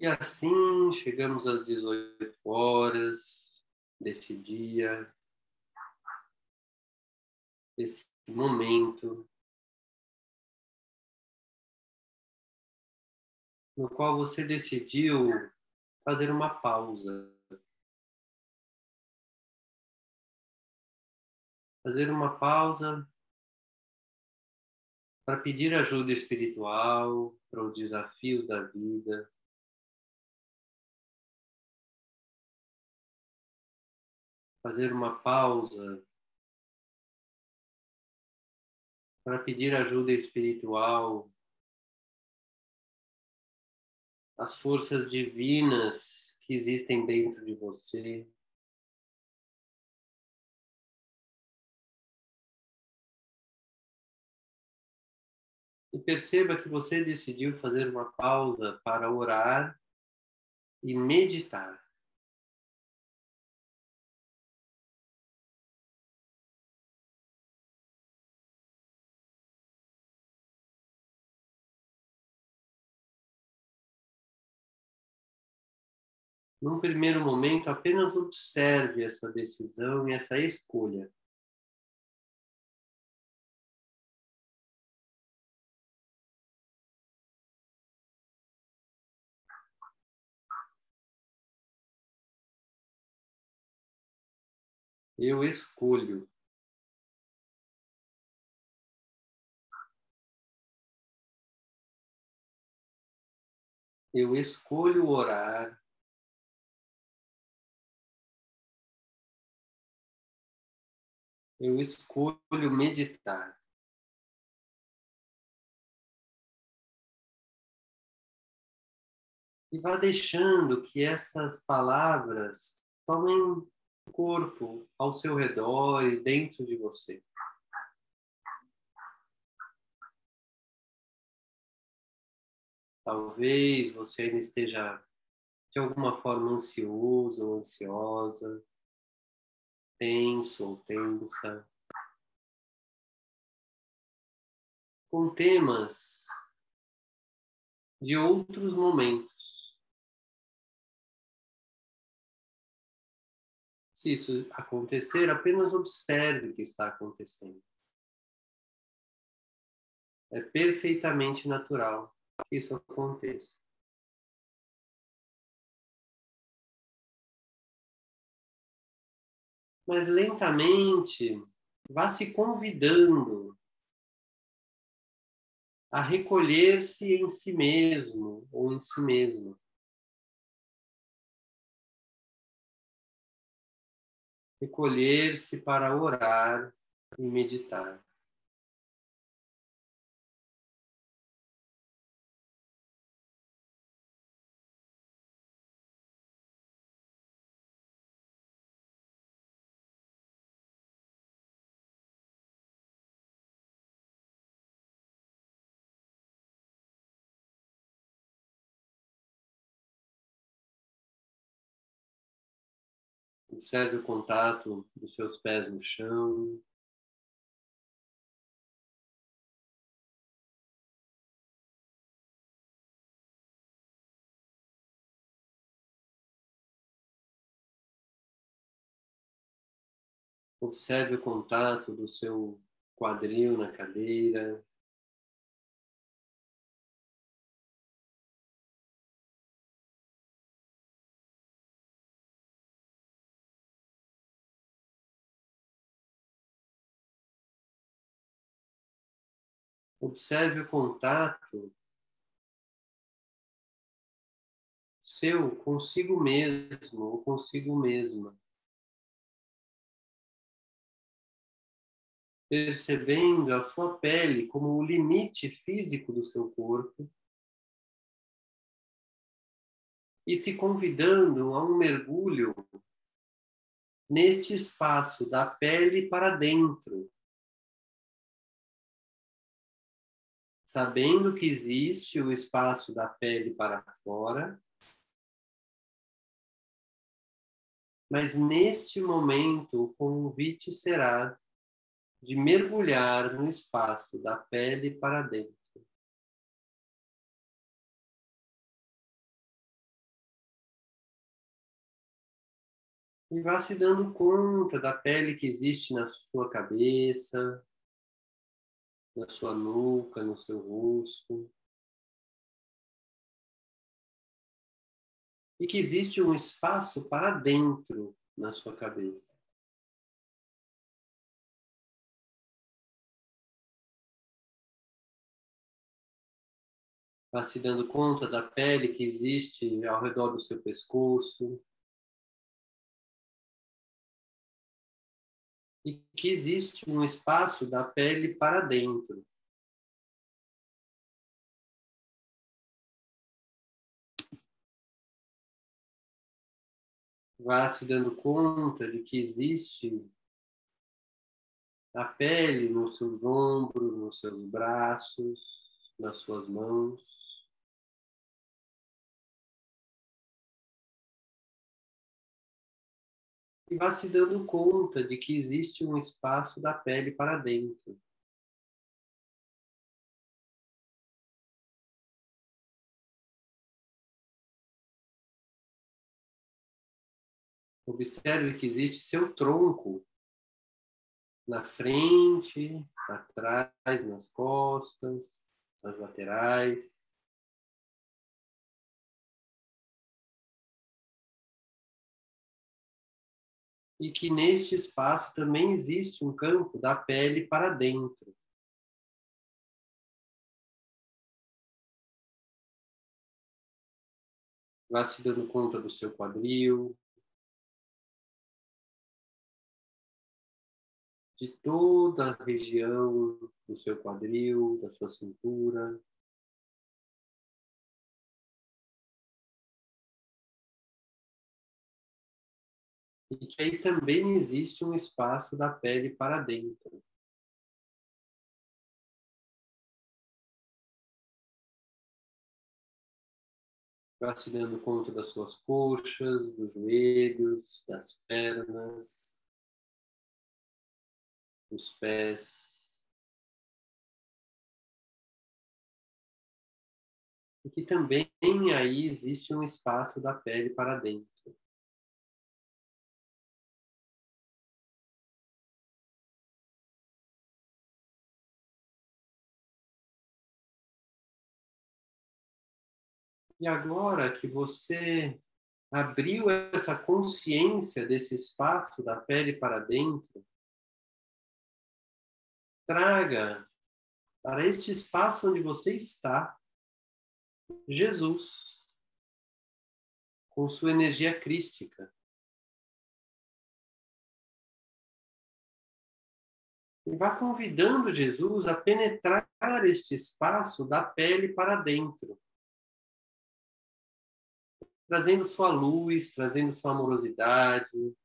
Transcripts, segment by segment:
E assim chegamos às 18 horas desse dia, desse momento, no qual você decidiu fazer uma pausa. Fazer uma pausa para pedir ajuda espiritual para os desafios da vida. Fazer uma pausa para pedir ajuda espiritual às forças divinas que existem dentro de você. E perceba que você decidiu fazer uma pausa para orar e meditar. Num primeiro momento, apenas observe essa decisão e essa escolha. Eu escolho. Eu escolho orar. Eu escolho meditar. E vá deixando que essas palavras tomem corpo ao seu redor e dentro de você. Talvez você ainda esteja de alguma forma ansioso ou ansiosa, tenso ou tensa, com temas de outros momentos. Se isso acontecer, apenas observe o que está acontecendo. É perfeitamente natural que isso aconteça. Mas lentamente, vá se convidando a recolher-se em si mesmo ou em si mesma. recolher-se para orar e meditar. Observe o contato dos seus pés no chão. Observe o contato do seu quadril na cadeira. Observe o contato seu consigo mesmo ou consigo mesma. Percebendo a sua pele como o limite físico do seu corpo e se convidando a um mergulho neste espaço da pele para dentro sabendo que existe o espaço da pele para fora, mas neste momento o convite será de mergulhar no espaço da pele para dentro. E vá se dando conta da pele que existe na sua cabeça, na sua nuca, no seu rosto. E que existe um espaço para dentro na sua cabeça. Vá se dando conta da pele que existe ao redor do seu pescoço. E que existe um espaço da pele para dentro. Vá se dando conta de que existe a pele nos seus ombros, nos seus braços, nas suas mãos. E vá se dando conta de que existe um espaço da pele para dentro. Observe que existe seu tronco na frente, atrás, nas costas, nas laterais. E que neste espaço também existe um campo da pele para dentro. Vá se dando conta do seu quadril, de toda a região do seu quadril, da sua cintura. E que aí também existe um espaço da pele para dentro. Dando conta das suas coxas, dos joelhos, das pernas, dos pés. E que também aí existe um espaço da pele para dentro. E agora que você abriu essa consciência desse espaço da pele para dentro, traga para este espaço onde você está Jesus, com sua energia crística. E vá convidando Jesus a penetrar este espaço da pele para dentro trazendo sua luz, trazendo sua amorosidade,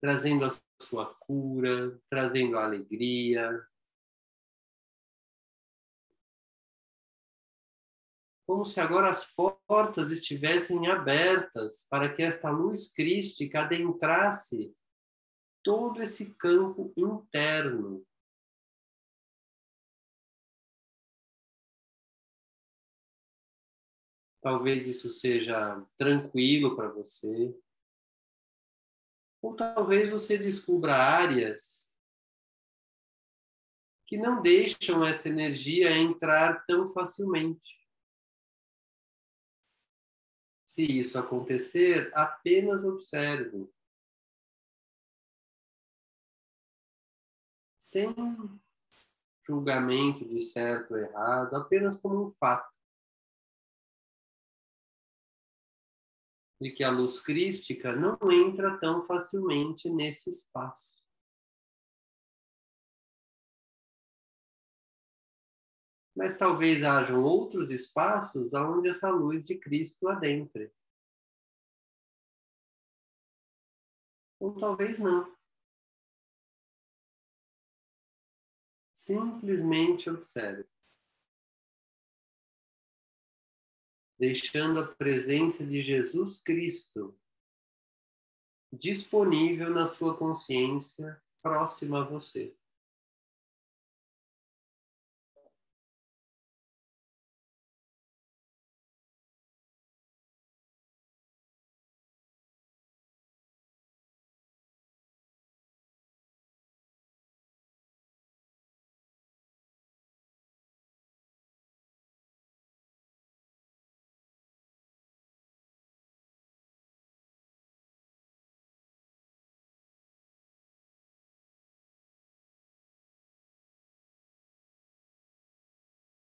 trazendo a sua cura, trazendo a alegria. Como se agora as portas estivessem abertas para que esta luz crística adentrasse todo esse campo interno Talvez isso seja tranquilo para você. Ou talvez você descubra áreas que não deixam essa energia entrar tão facilmente. Se isso acontecer, apenas observe. Sem julgamento de certo ou errado, apenas como um fato. De que a luz crística não entra tão facilmente nesse espaço. Mas talvez hajam outros espaços onde essa luz de Cristo adentre. Ou talvez não. Simplesmente observe. Deixando a presença de Jesus Cristo disponível na sua consciência, próxima a você.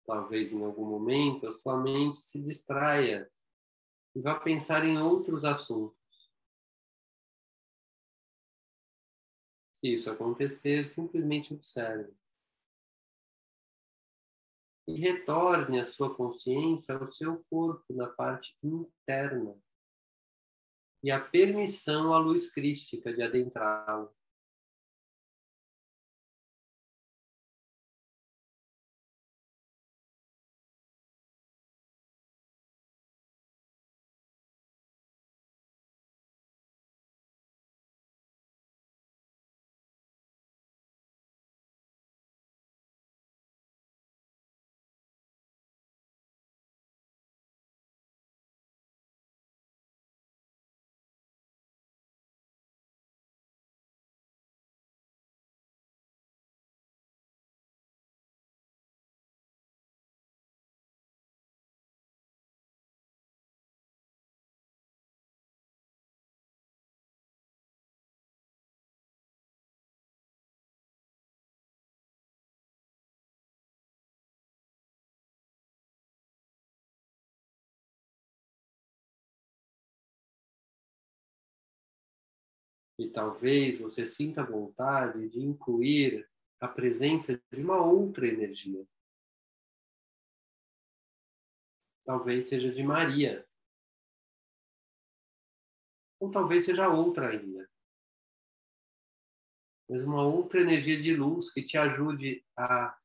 Talvez em algum momento, a sua mente se distraia e vá pensar em outros assuntos. Se isso acontecer, simplesmente observe. E retorne a sua consciência ao seu corpo na parte interna. E a permissão à luz crística de adentrá-lo. E talvez você sinta vontade de incluir a presença de uma outra energia. Talvez seja de Maria. Ou talvez seja outra ainda. Mas uma outra energia de luz que te ajude a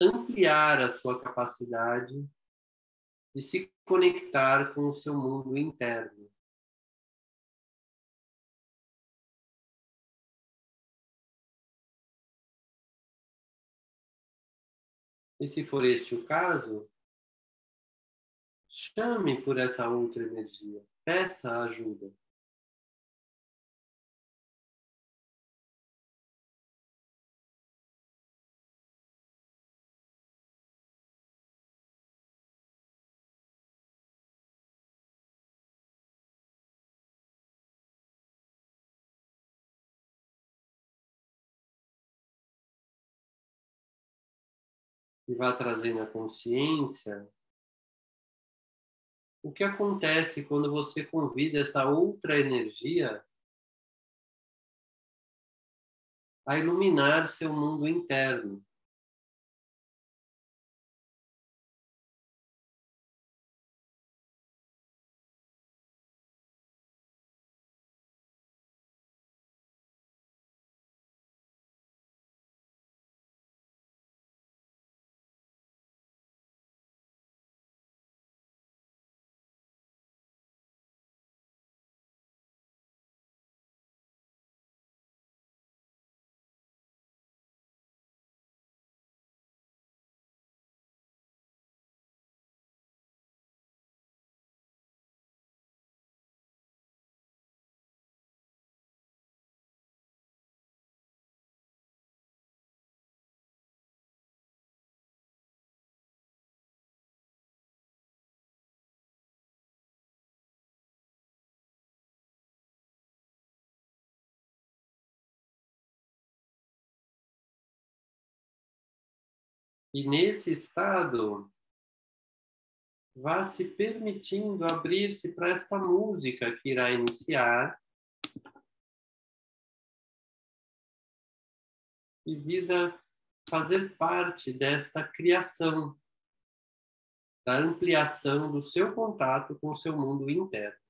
ampliar a sua capacidade de se conectar com o seu mundo interno. E se for este o caso, chame por essa outra energia, peça ajuda. E vá trazendo a consciência o que acontece quando você convida essa outra energia a iluminar seu mundo interno. E nesse estado, vá se permitindo abrir-se para esta música que irá iniciar. E visa fazer parte desta criação, da ampliação do seu contato com o seu mundo interno.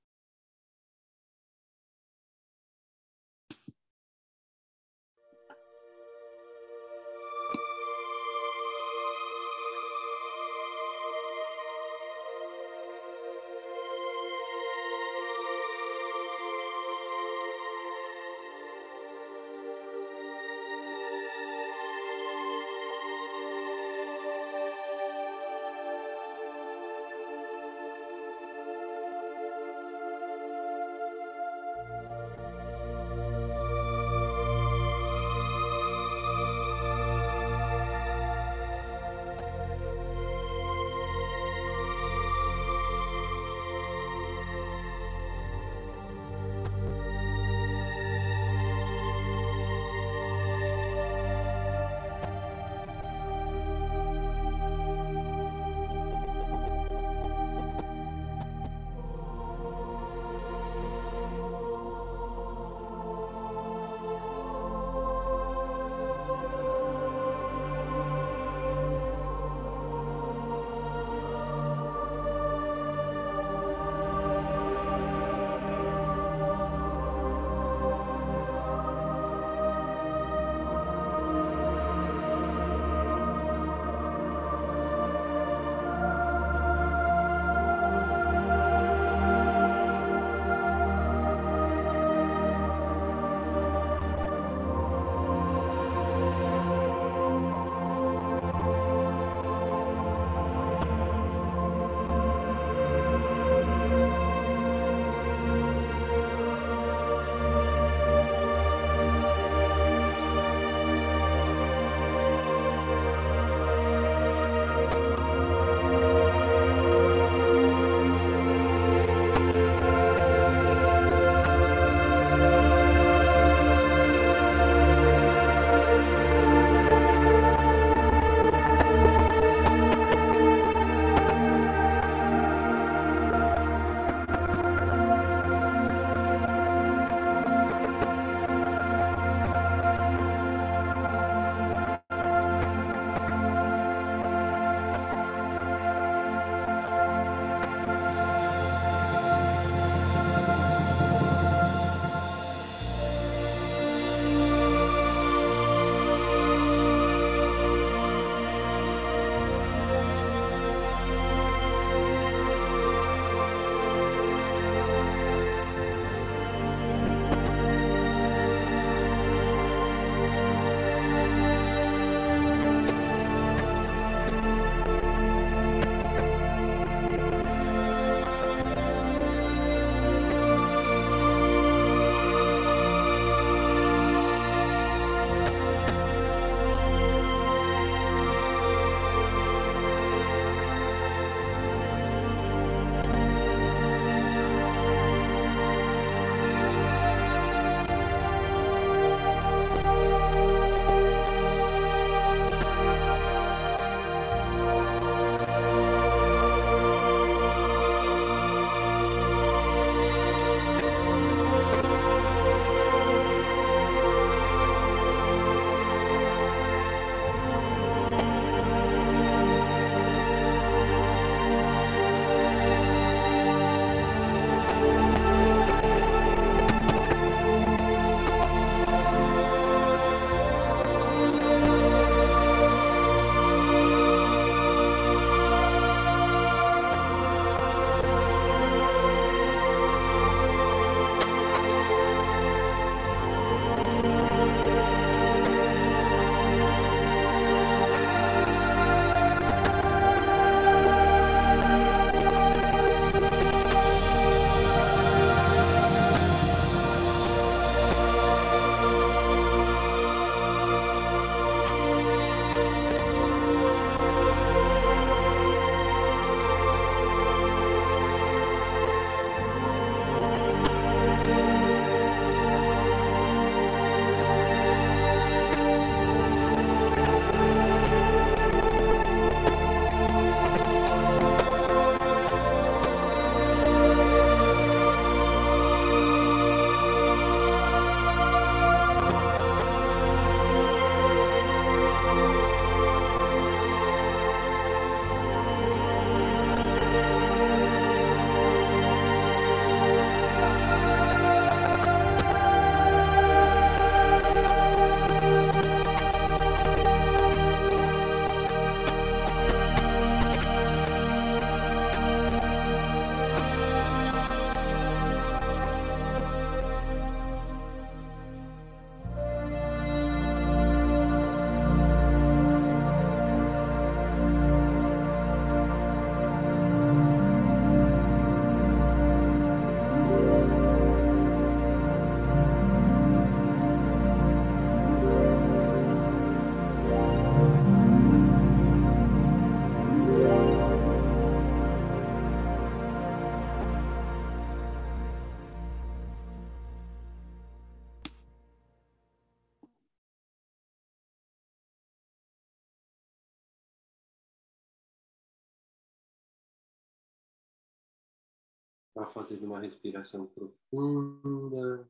Vá fazendo uma respiração profunda,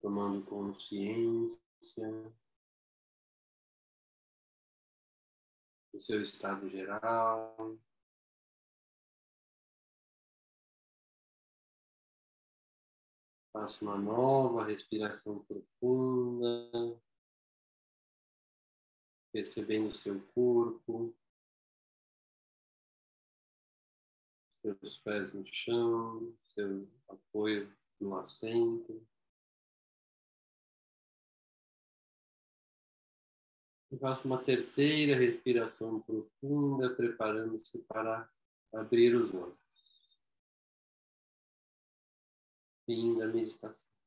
tomando consciência do seu estado geral. Faça uma nova respiração profunda, percebendo o seu corpo, seus pés no chão, seu apoio no assento. E faça uma terceira respiração profunda, preparando-se para abrir os olhos. Fim da meditação.